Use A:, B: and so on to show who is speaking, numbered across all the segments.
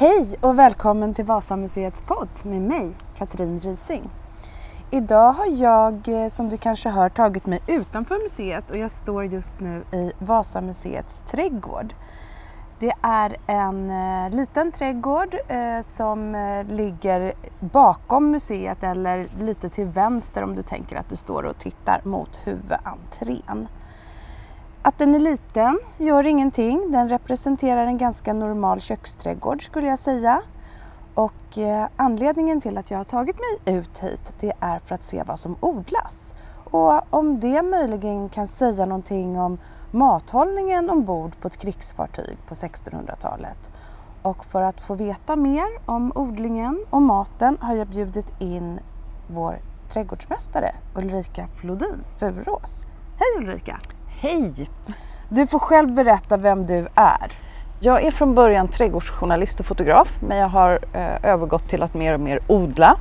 A: Hej och välkommen till Vasamuseets podd med mig, Katrin Rising. Idag har jag, eh, som du kanske hör, tagit mig utanför museet och jag står just nu i Vasamuseets trädgård. Det är en eh, liten trädgård eh, som ligger bakom museet eller lite till vänster om du tänker att du står och tittar mot huvudentrén. Att den är liten gör ingenting. Den representerar en ganska normal köksträdgård skulle jag säga. Och eh, anledningen till att jag har tagit mig ut hit det är för att se vad som odlas. Och om det möjligen kan säga någonting om mathållningen ombord på ett krigsfartyg på 1600-talet. Och för att få veta mer om odlingen och maten har jag bjudit in vår trädgårdsmästare Ulrika Flodin Furås. Hej Ulrika!
B: Hej!
A: Du får själv berätta vem du är.
B: Jag är från början trädgårdsjournalist och fotograf men jag har eh, övergått till att mer och mer odla.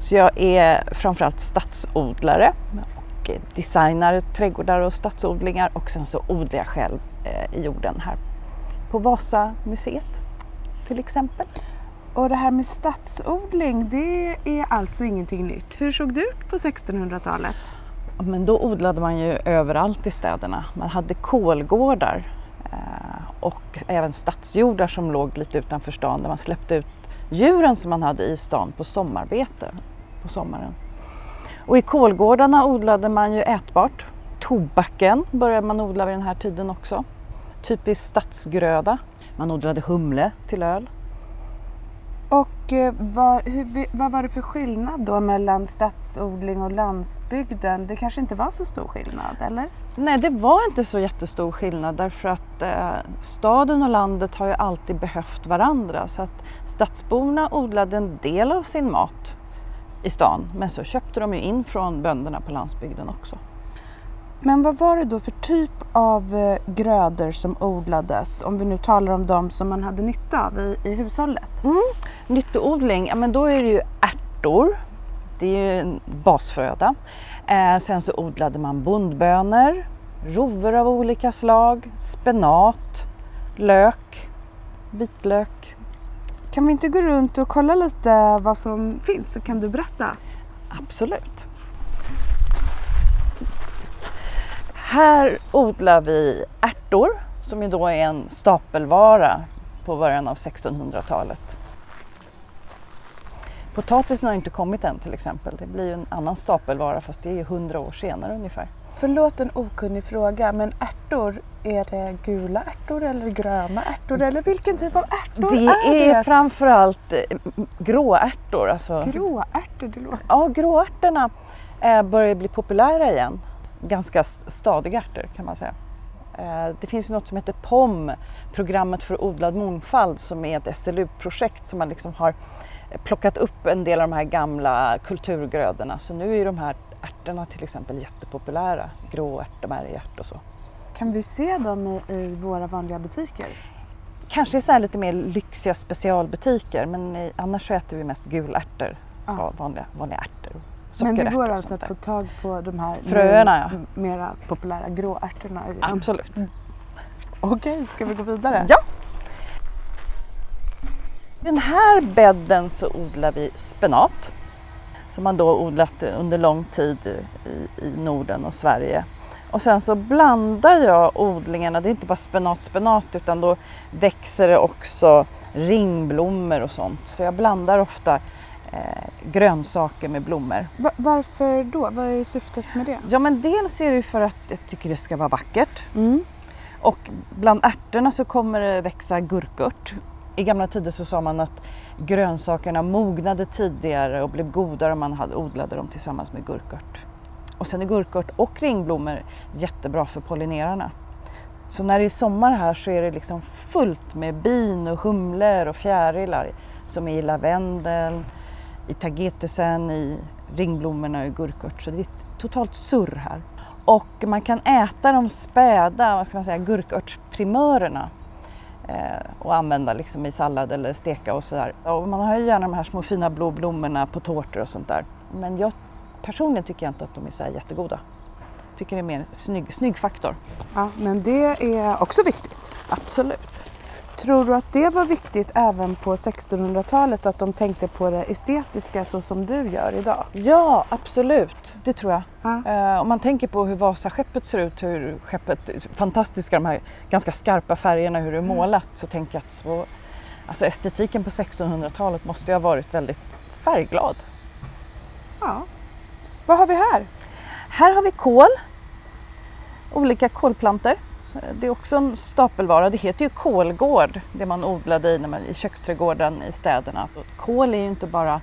B: Så jag är framförallt stadsodlare och designar trädgårdar och stadsodlingar och sen så odlar jag själv eh, i jorden här på Vasamuseet till exempel.
A: Och det här med stadsodling, det är alltså ingenting nytt. Hur såg det ut på 1600-talet?
B: Men då odlade man ju överallt i städerna. Man hade kolgårdar eh, och även stadsjordar som låg lite utanför stan där man släppte ut djuren som man hade i stan på sommarbete på sommaren. Och i kolgårdarna odlade man ju ätbart. Tobaken började man odla vid den här tiden också. Typisk stadsgröda. Man odlade humle till öl.
A: Och eh, vad, hur, vad var det för skillnad då mellan stadsodling och landsbygden? Det kanske inte var så stor skillnad, eller?
B: Nej, det var inte så jättestor skillnad därför att eh, staden och landet har ju alltid behövt varandra så att stadsborna odlade en del av sin mat i stan men så köpte de ju in från bönderna på landsbygden också.
A: Men vad var det då för typ av eh, grödor som odlades? Om vi nu talar om de som man hade nytta av i, i hushållet.
B: Mm. Nyttoodling, ja men då är det ju ärtor. Det är ju en basföda. Eh, sen så odlade man bondbönor, rovor av olika slag, spenat, lök, vitlök.
A: Kan vi inte gå runt och kolla lite vad som finns så kan du berätta?
B: Absolut. Här odlar vi ärtor som ju då är en stapelvara på början av 1600-talet. Potatisen har inte kommit än till exempel. Det blir ju en annan stapelvara fast det är 100 år senare ungefär.
A: Förlåt en okunnig fråga men ärtor, är det gula ärtor eller gröna ärtor eller vilken typ av ärtor
B: det
A: är det?
B: Det är framförallt eh, gråärtor. Alltså,
A: gråärtor, det låter...
B: Ja, gråärtorna eh, börjar bli populära igen. Ganska stadiga ärtor kan man säga. Eh, det finns något som heter POM, programmet för odlad mångfald, som är ett SLU-projekt som man liksom har plockat upp en del av de här gamla kulturgrödorna. Så nu är de här ärtorna till exempel jättepopulära. Gråärt och märgärt och så.
A: Kan vi se dem i, våra vanliga butiker?
B: Kanske i så lite mer lyxiga specialbutiker men annars så äter vi mest gulärtor. Ja. Vanliga, vanliga ärtor.
A: Men det går alltså att få tag på de här
B: fröerna, ja.
A: mera populära gråärtorna?
B: Absolut. Mm.
A: Okej, ska vi gå vidare?
B: Ja! I den här bädden så odlar vi spenat som man då odlat under lång tid i, i Norden och Sverige. Och sen så blandar jag odlingarna, det är inte bara spenat spenat utan då växer det också ringblommor och sånt. Så jag blandar ofta eh, grönsaker med blommor.
A: Va varför då? Vad är syftet med det?
B: Ja men dels är det för att jag tycker det ska vara vackert. Mm. Och bland ärtorna så kommer det växa gurkört i gamla tider så sa man att grönsakerna mognade tidigare och blev godare om man hade odlade dem tillsammans med gurkört. Och sen är gurkört och ringblommor jättebra för pollinerarna. Så när det är sommar här så är det liksom fullt med bin och humlor och fjärilar som är i lavendeln, i tagetesen, i ringblommorna och i gurkört. Så det är totalt surr här. Och man kan äta de späda, vad ska man säga, gurkörtsprimörerna eh, och använda liksom i sallad eller steka och sådär. Och man har ju gärna de här små fina blå blommorna på tårtor och sånt där. Men jag personligen tycker jag inte att de är så här jättegoda. Tycker det är mer snygg, snygg faktor.
A: Ja, men det är också viktigt.
B: Absolut.
A: Tror du att det var viktigt även på 1600-talet att de tänkte på det estetiska så som du gör idag?
B: Ja, absolut. Det tror jag.
A: Ja.
B: Eh, om man tänker på hur Vasaskeppet ser ut, hur skeppet, fantastiska de här ganska skarpa färgerna, hur det är målat, så tänker jag att så, alltså estetiken på 1600-talet måste ju ha varit väldigt färgglad.
A: ja. Vad har vi här?
B: Här har vi kål, olika kolplantor. Det är också en stapelvara. Det heter ju kolgård, det man odlade i, när man, i köksträdgården i städerna. Kål är ju inte bara,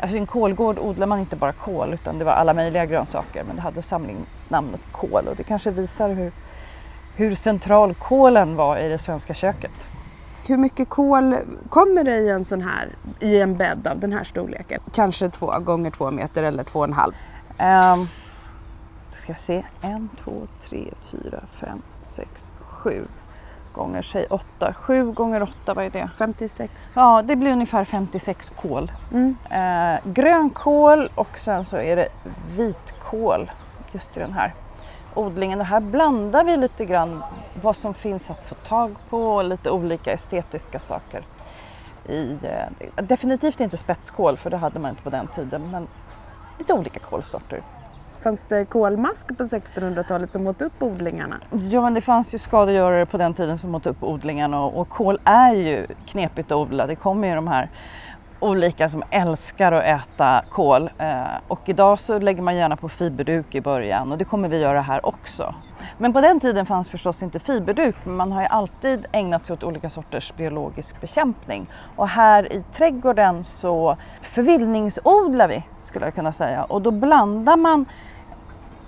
B: alltså i en kolgård odlar man inte bara kål utan det var alla möjliga grönsaker men det hade samlingsnamnet kål och det kanske visar hur, hur central kålen var i det svenska köket.
A: Hur mycket kol kommer det i en sån här, i en bädd av den här storleken? Kanske två gånger två meter eller två och en halv.
B: Um, ska se, en, två, tre, fyra, fem, sex, sju gånger säg åtta. Sju gånger åtta, vad är det?
A: 56.
B: Ja, det blir ungefär 56 kål.
A: Mm.
B: Eh, grönkål och sen så är det vitkål just i den här odlingen. Det här blandar vi lite grann vad som finns att få tag på och lite olika estetiska saker. I, eh, definitivt inte spetskål för det hade man inte på den tiden men lite olika kålsorter.
A: Fanns det kolmask på 1600-talet som åt upp odlingarna?
B: Ja men det fanns ju skadegörare på den tiden som åt upp odlingarna och, och kål är ju knepigt att odla. Det kommer ju de här olika som älskar att äta kål eh, och idag så lägger man gärna på fiberduk i början och det kommer vi göra här också. Men på den tiden fanns förstås inte fiberduk men man har ju alltid ägnat sig åt olika sorters biologisk bekämpning. Och här i trädgården så förvildningsodlar vi skulle jag kunna säga och då blandar man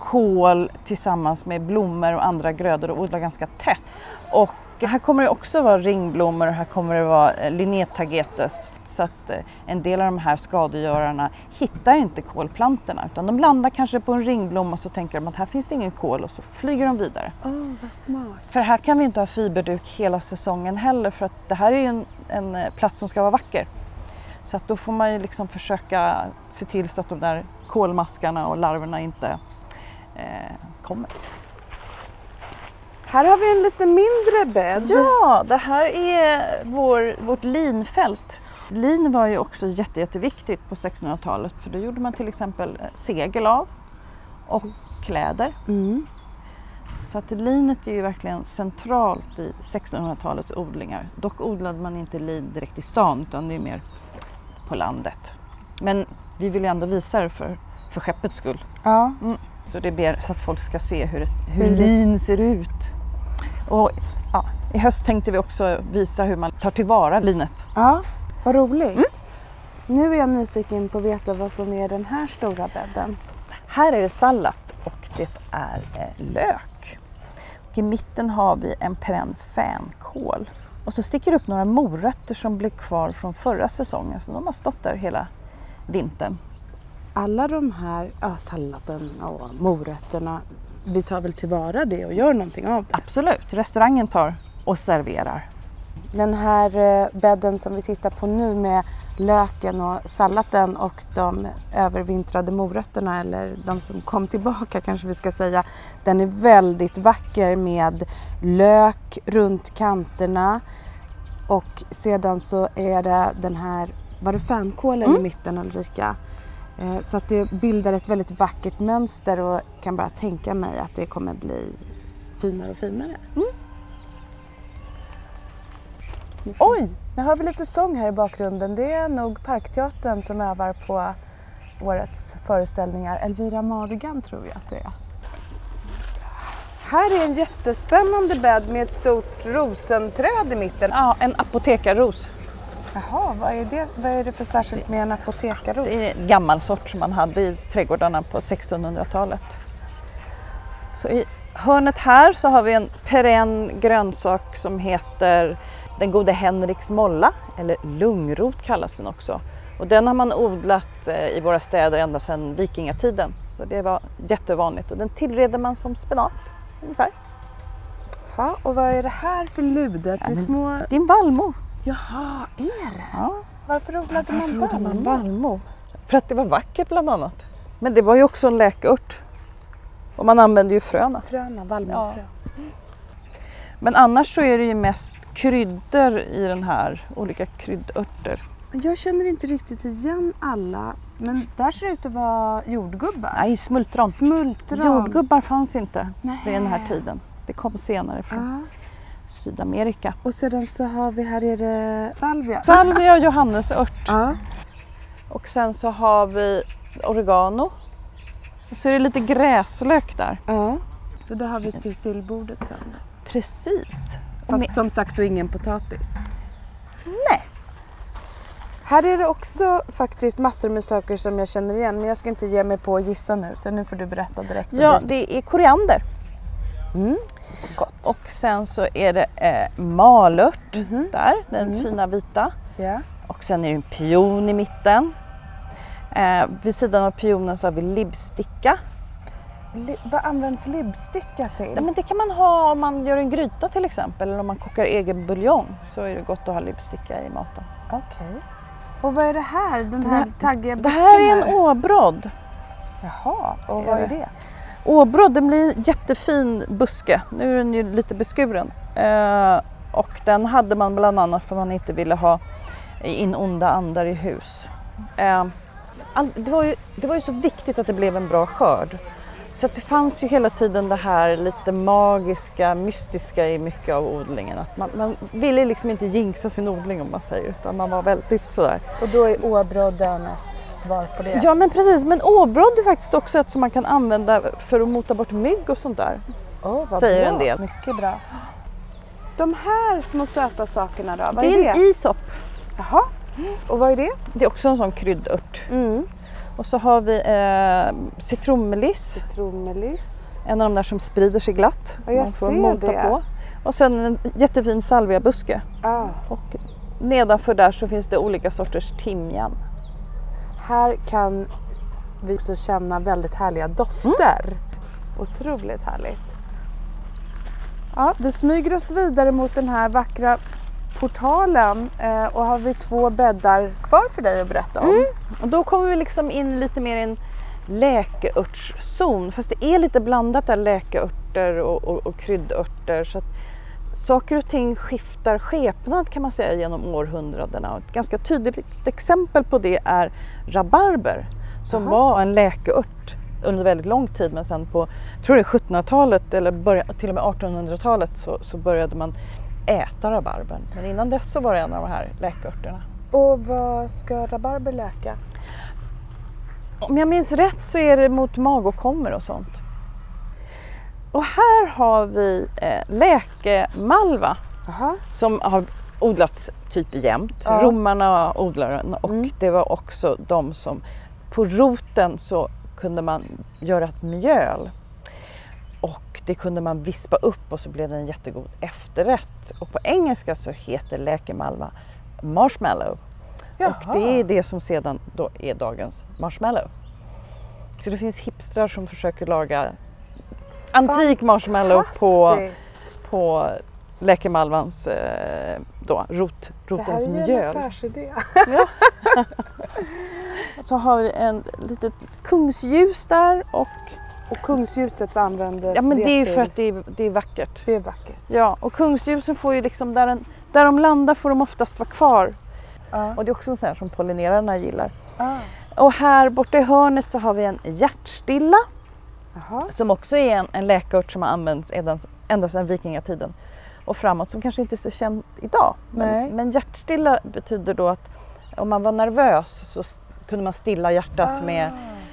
B: kål tillsammans med blommor och andra grödor och odlar ganska tätt. Och här kommer det också vara ringblommor och här kommer det vara eh, linnetagetes. Så att eh, en del av de här skadegörarna hittar inte kolplantorna utan de landar kanske på en ringblom och så tänker de att här finns det ingen kol och så flyger de vidare.
A: Oh, vad smart.
B: För här kan vi inte ha fiberduk hela säsongen heller för att det här är ju en, en eh, plats som ska vara vacker. Så att då får man ju liksom försöka se till så att de där kolmaskarna och larverna inte kommer.
A: Här har vi en lite mindre bädd.
B: Ja, det här är vår, vårt linfält. Lin var ju också jätte, jätteviktigt på 1600-talet för då gjorde man till exempel eh, segel av och kläder.
A: Mm.
B: Så att linet är ju verkligen centralt i 1600-talets odlingar. Dock odlade man inte lin direkt i stan utan det är mer på landet. Men vi vill ju ändå visa det för, för skeppets skull.
A: Ja.
B: Så det ber så att folk ska se hur, hur
A: det-
B: lin ser ut. Och ja, i höst tänkte vi också visa hur man tar tillvara linet.
A: ja, vad roligt. Nu är jag nyfiken på att veta vad som är den här stora bädden.
B: Här är det sallad och det är eh, lök. Och I mitten har vi en perenn fänkål. Och så sticker det upp några morötter som blev kvar från förra säsongen så de har stått där hela vintern.
A: Alla de här, ja, salladen och morötterna, vi tar väl tillvara det och gör någonting av det.
B: Absolut, restaurangen tar och serverar.
A: Den här eh, bädden som vi tittar på nu med löken och salladen och de övervintrade morötterna eller de som kom tillbaka kanske vi ska säga. Den är väldigt vacker med lök runt kanterna och sedan så är det den här, var det fänkålen i mitten Ulrika? Eh, Så att det bildar ett väldigt vackert mönster och kan bara tänka mig att det kommer bli finare och finare. Oj, nu hör vi lite sång här i bakgrunden. Det är nog Parkteatern som övar på årets föreställningar. Elvira Madigan tror jag att det är. Här är en jättespännande bädd med ett stort rosenträd i mitten.
B: Ja, en apotekarros.
A: Jaha, vad är det, vad är det för särskilt med en apotekaros?
B: Det är en gammal sort som man hade i trädgårdarna på 1600-talet. Så i hörnet här så har vi en perenn grönsak som heter den gode Henriks molla, eller lungrot kallas den också. Och den har man odlat eh, i våra städer ända sedan vikingatiden. Så det var jättevanligt och den tillreder man som spenat ungefär.
A: Ja, och vad är det här för ludet? Det är små...
B: Det är en vallmo.
A: Jaha, är det?
B: Ja.
A: Varför odlade man
B: odlar man
A: vallmo?
B: För att det var vackert bland annat. Men det var ju också en läkört. Och man använde ju fröna.
A: Fröna, vallmofrön.
B: Men annars så är det ju mest kryddor i den här, olika kryddörter.
A: Jag känner inte riktigt igen alla, men där ser det ut att vara jordgubbar.
B: Nej, smultron.
A: Smultron.
B: Jordgubbar fanns inte
A: Nej.
B: vid den här tiden. Det kom senare från
A: Ja.
B: Sydamerika.
A: Och sedan så har vi, här är det salvia.
B: Salvia och johannesört.
A: Ja.
B: Och sen så har vi oregano. Och så är det lite gräslök där.
A: ja. Så det har vi till sillbordet sen.
B: Precis. Och
A: Fast
B: med-
A: som sagt då ingen potatis.
B: Nej.
A: Här är det också faktiskt massor med saker som jag känner igen men jag ska inte ge mig på att gissa nu så nu får du berätta direkt.
B: Ja, det är koriander.
A: Mm. Gott.
B: Och sen så är det eh, malört
A: Mhm.
B: där, den
A: Mm.
B: fina vita.
A: Ja.
B: Och sen är det en pion i mitten. Eh, vid sidan av pionen så har vi libbsticka.
A: Li- vad används libbsticka till?
B: Ja, men det kan man ha om man gör en gryta till exempel eller om man kokar egen buljong så är det gott att ha libbsticka i maten.
A: Okej. Och vad är det här? Den här
B: här-
A: taggiga
B: Det här är en åbrodd.
A: Jaha, och vad är
B: det?
A: Det?
B: Den blir en jättefin buske. Nu är den ju lite beskuren. Eh, och den hade man bland annat för man inte ville ha in onda andar i hus. Eh, all, det, var ju, det var ju så viktigt att det blev en bra skörd. Så att det fanns ju hela tiden det här lite magiska, mystiska i mycket av odlingen. Att man, man ville liksom inte jinxa sin odling om man säger utan man var väldigt sådär.
A: Och då är åbrodden ett svar på det?
B: Ja men precis, men åbrodd är faktiskt också ett som man kan använda för att mota bort mygg och sånt där.
A: oh, vad
B: säger
A: bra.
B: en del.
A: Mycket bra. De här små söta sakerna då? Vad
B: det
A: är
B: är
A: det?
B: en isop.
A: Jaha. Och vad är det?
B: Det är också en sån kryddört.
A: Mm.
B: Och så har vi eh, citronmeliss,
A: Citronmeliss.
B: en av de där som sprider sig glatt.
A: Ja, jag ser
B: mota
A: det.
B: På. Och sen en jättefin salviabuske.
A: Ah.
B: Och nedanför där så finns det olika sorters timjan.
A: Här kan vi också känna väldigt härliga dofter. Otroligt härligt. Ja, vi smyger oss vidare mot den här vackra portalen eh, och har vi två bäddar kvar för dig att berätta om.
B: Och då kommer vi liksom in lite mer i en läkeörtszon. Fast det är lite blandat där läkeörter och, och, och kryddörter. Så att saker och ting skiftar skepnad kan man säga genom århundradena. Och ett ganska tydligt exempel på det är rabarber som
A: Aha.
B: var en läkeört under väldigt lång tid men sen på, tror det är 1700-talet eller börja, till och med 1800-talet så, så började man äta rabarbern. Men innan dess så var det en av de här läkeörterna.
A: Och vad ska rabarber läka?
B: Om jag minns rätt så är det mot magåkommor och sånt. Och här har vi eh, läkemalva
A: Jaha.
B: som har odlats typ jämt.
A: Ja.
B: Romarna odlar den och
A: Mm.
B: det var också de som på roten så kunde man göra ett mjöl. Och det kunde man vispa upp och så blev det en jättegod efterrätt. Och på engelska så heter läkemalva marshmallow. Och det är det som sedan då är dagens marshmallow. Så det finns hipstrar som försöker laga antik marshmallow på, på läkemalvans eh, då, rot,
A: Det här
B: rotens
A: är ju en
B: mjöl.
A: affärsidé.
B: Så har vi en litet kungsljus där och
A: Och kungsljuset, användes
B: ja, men det är
A: till?
B: för att det är, det är vackert.
A: Det är vackert.
B: Ja, och kungsljusen får ju liksom, där, den, där de landar får de oftast vara kvar.
A: Ja.
B: Och det är också en sån här som pollinerarna gillar.
A: Ah.
B: Och här borta i hörnet så har vi en hjärtstilla
A: Jaha.
B: som också är en, en läkört som har använts ända, sedan vikingatiden och framåt som kanske inte är så känt idag. Men, men hjärtstilla betyder då att om man var nervös så kunde man stilla hjärtat
A: Ah.
B: med,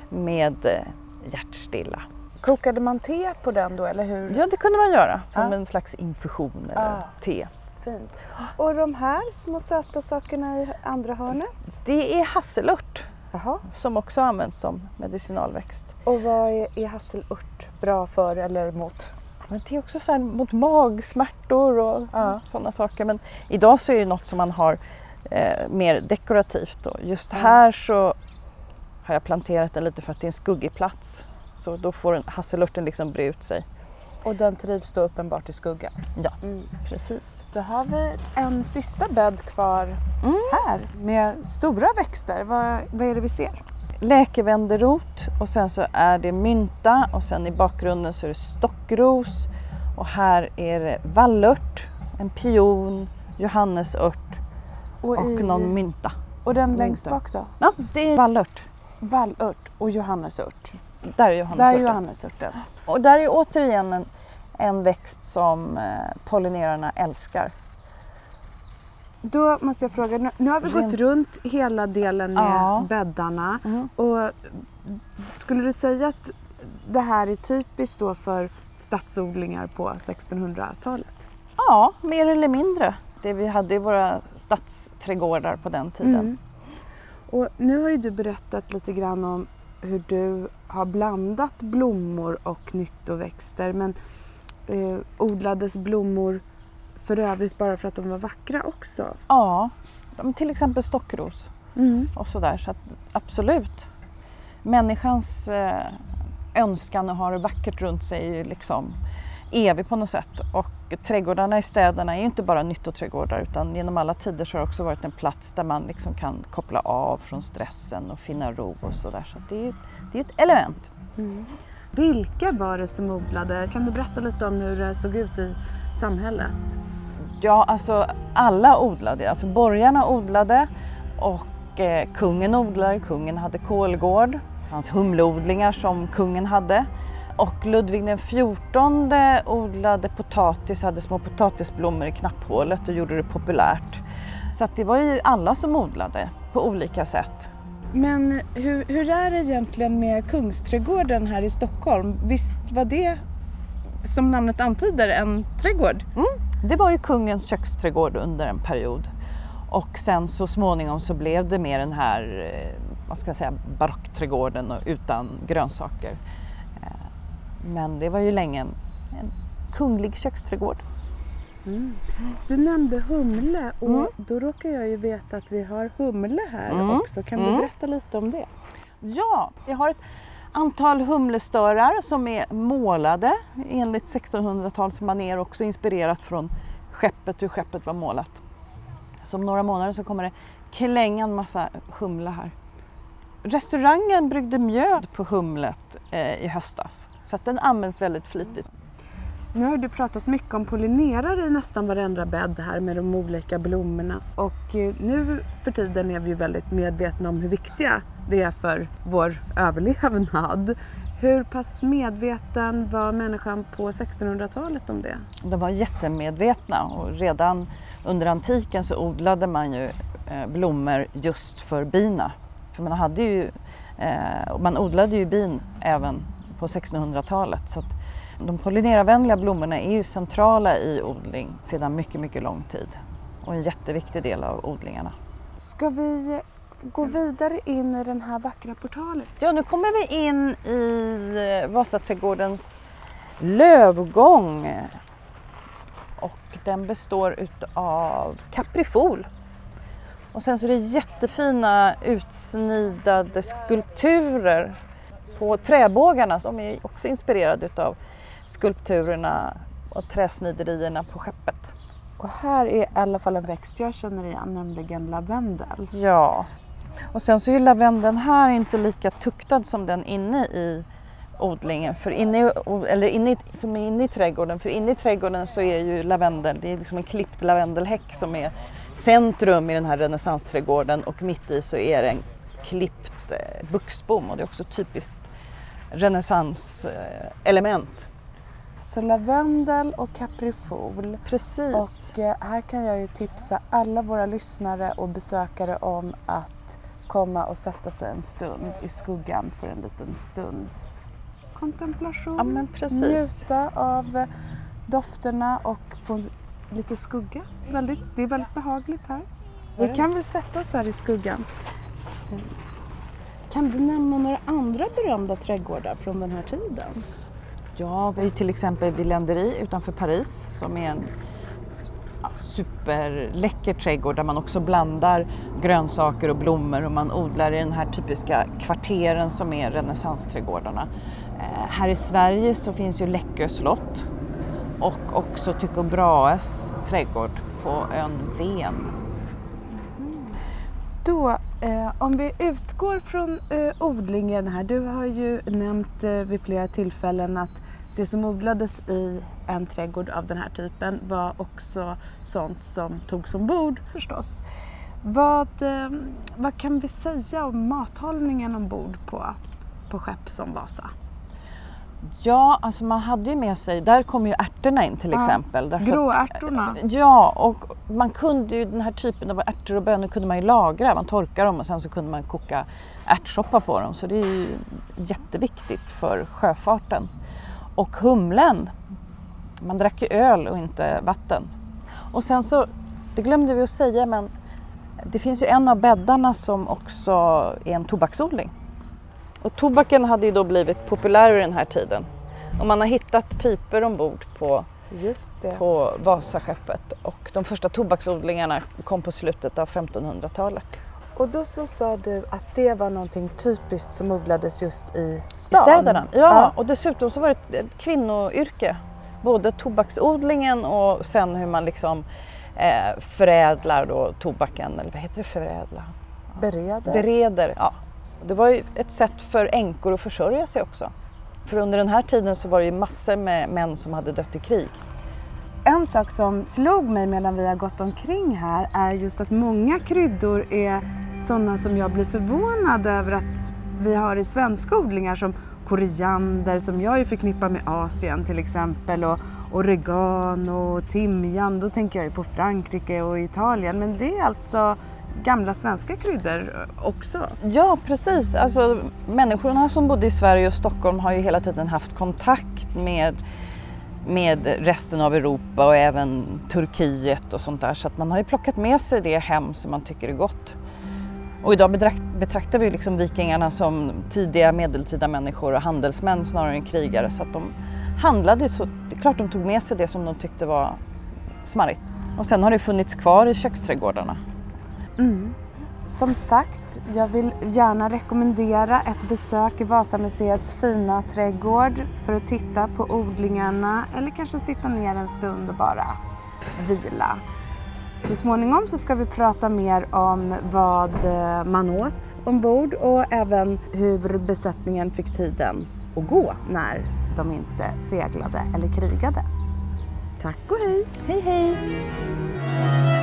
B: med eh, hjärtstilla.
A: Kokade man te på den då eller hur?
B: Ja det kunde man göra som
A: Ah.
B: en slags infusion eller
A: Ah.
B: te.
A: Fint. Och de här små söta sakerna i andra hörnet?
B: Det är hasselört
A: Jaha.
B: som också används som medicinalväxt.
A: Och vad är, är hasselört bra för eller mot?
B: Men det är också så här mot magsmärtor och
A: Ja.
B: sådana saker. Men idag så är det något som man har eh, mer dekorativt. Och just
A: Ja.
B: här så har jag planterat den lite för att det är en skuggig plats. Så då får den- hasselörten liksom bre ut sig.
A: Och den trivs då uppenbart i skugga?
B: Ja.
A: Mm.
B: Precis.
A: Då har vi en sista bädd kvar här med stora växter. Vad, vad är det vi ser?
B: Läkevänderot och sen så är det mynta och sen i bakgrunden så är det stockros Och här är det vallört, en pion, johannesört och, och
A: i-
B: någon mynta.
A: Och den längst bak då?
B: Ja, det är vallört.
A: Vallört och johannesört.
B: Där är
A: Där
B: johannesörten.
A: är johannesörten.
B: Och där är återigen en, en växt som eh, pollinerarna älskar.
A: Då måste jag fråga, nu, nu har vi gått runt hela delen med
B: Ja.
A: bäddarna.
B: Mm.
A: Och skulle du säga att det här är typiskt då för stadsodlingar på 1600-talet?
B: Ja, mer eller mindre. Det vi hade i våra stadsträdgårdar på den tiden.
A: Mm. Och nu har ju du berättat lite grann om hur du har blandat blommor och nyttoväxter men eh, odlades blommor för övrigt bara för att de var vackra också?
B: Ja, till exempel stockros
A: Mm.
B: och sådär. Så absolut. Människans eh, önskan att ha det vackert runt sig är ju liksom evig på något sätt. Och trädgårdarna i städerna är ju inte bara nyttoträdgårdar utan genom alla tider så har det också varit en plats där man liksom kan koppla av från stressen och finna ro och sådär. Så det är ju det är ett element.
A: Mm. Vilka var det som odlade? Kan du berätta lite om hur det såg ut i samhället?
B: Ja, alltså alla odlade. Alltså borgarna odlade och eh, kungen odlade. Kungen hade kolgård. Det fanns humleodlingar som kungen hade. Och Ludvig den XIV odlade potatis, hade små potatisblommor i knapphålet och gjorde det populärt. Så att det var ju alla som odlade på olika sätt.
A: Men hur, hur är det egentligen med Kungsträdgården här i Stockholm? Visst var det, som namnet antyder, en trädgård?
B: Det var ju kungens köksträdgård under en period. Och sen så småningom så blev det mer den här, eh, vad ska jag säga, barockträdgården utan grönsaker. Men det var ju länge en, en kunglig köksträdgård.
A: Du nämnde humle och
B: Mm.
A: då råkar jag ju veta att vi har humle här
B: Mm.
A: också. Kan du
B: Mm.
A: berätta lite om det?
B: Ja, vi har ett antal humlestörar som är målade enligt 1600-talsmanér också inspirerat från skeppet, hur skeppet var målat. Så om några månader så kommer det klänga en massa humle här. Restaurangen bryggde mjöd på humlet eh, i höstas så att den används väldigt flitigt.
A: Nu har du pratat mycket om pollinerare i nästan varenda bädd här med de olika blommorna och eh, nu för tiden är vi ju väldigt medvetna om hur viktiga det är för vår överlevnad. Hur pass medveten var människan på 1600-talet om det?
B: De var jättemedvetna och redan under antiken så odlade man ju eh, blommor just för bina. För man, hade ju, eh, man odlade ju bin även på 1600-talet. Så de pollinerarvänliga blommorna är ju centrala i odling sedan mycket, mycket lång tid och en jätteviktig del av odlingarna.
A: Ska vi gå vidare in i den här vackra portalen?
B: Ja, nu kommer vi in i eh, Vasaträdgårdens lövgång. Och den består utav kaprifol. Och sen så är det jättefina utsnidade skulpturer på träbågarna som är också inspirerade utav skulpturerna och träsniderierna på skeppet.
A: Och här är i alla fall en växt jag känner igen, nämligen lavendel.
B: Ja. Och sen så är lavendeln här inte lika tuktad som den inne i odlingen, för inne, i- eller inne i, som är inne i trädgården. För inne i trädgården så är ju lavendel, det är liksom en klippt lavendelhäck som är centrum i den här renässansträdgården och mitt i så är det en klippt eh, buxbom och det är också typiskt renässanselement.
A: Så lavendel och kaprifol.
B: Precis.
A: Och eh, här kan jag ju tipsa alla våra lyssnare och besökare om att komma och sätta sig en stund i skuggan för en liten stunds kontemplation.
B: Ja men precis.
A: Njuta av dofterna och få lite skugga. Väldigt, det är väldigt behagligt här. Vi kan väl sätta oss här i skuggan. Kan du nämna några andra berömda trädgårdar från den här tiden?
B: Ja, vi ju till exempel Villanderi utanför Paris som är en superläcker trädgård där man också blandar grönsaker och blommor och man odlar i den här typiska kvarteren som är renässansträdgårdarna. Eh, här i Sverige så finns ju Läckö slott och också Tycho Brahes trädgård på ön Ven.
A: Då, eh, om vi utgår från eh, odlingen här. Du har ju nämnt eh, vid flera tillfällen att det som odlades i en trädgård av den här typen var också sånt som togs ombord förstås. Vad, eh, vad kan vi säga om mathållningen ombord på, på skepp som Vasa?
B: Ja, alltså man hade ju med sig, där kommer ju ärtorna in till
A: Ja,
B: exempel. därför
A: Gråärtorna.
B: Ja, och man kunde ju den här typen av ärtor och bönor kunde man ju lagra. Man torkar dem och sen så kunde man koka ärtsoppa på dem. Så det är ju jätteviktigt för sjöfarten. Och humlen, man drack ju öl och inte vatten. Och sen så, det glömde vi att säga, men det finns ju en av bäddarna som också är en tobaksodling. Och tobaken hade ju då blivit populär vid den här tiden. Och man har hittat piper ombord på på Vasaskeppet och de första tobaksodlingarna kom på slutet av 1500-talet.
A: Och då så sa du att det var någonting typiskt som odlades just i
B: I
A: stan?
B: städerna. Ja, och dessutom så var det ett- ett kvinnoyrke. Både tobaksodlingen och sen hur man liksom eh, förädlar då tobaken, eller vad heter det förädla?
A: Bereder.
B: Bereder, ja. Det var ju ett sätt för änkor att försörja sig också. För under den här tiden så var det ju massor med män som hade dött i krig.
A: En sak som slog mig medan vi har gått omkring här är just att många kryddor är sådana som jag blir förvånad över att vi har i svenska odlingar som koriander som jag ju förknippar med Asien till exempel och oregano och timjan. Då tänker jag ju på Frankrike och Italien men det är alltså gamla svenska kryddor också.
B: Ja, precis. Alltså, människorna som bodde i Sverige och Stockholm har ju hela tiden haft kontakt med, med resten av Europa och även Turkiet och sånt där. Så att man har ju plockat med sig det hem som man tycker är gott. Och idag betraktar vi liksom vikingarna som tidiga medeltida människor och handelsmän snarare än krigare. Så att de handlade så det är klart de tog med sig det som de tyckte var smarrigt. Och sen har det funnits kvar i köksträdgårdarna.
A: Mm. Som sagt, jag vill gärna rekommendera ett besök i Vasamuseets fina trädgård för att titta på odlingarna eller kanske sitta ner en stund och bara vila. Så småningom så ska vi prata mer om vad eh, man åt ombord och även hur besättningen fick tiden att gå när de inte seglade eller krigade. Tack och hej!
B: Hej hej!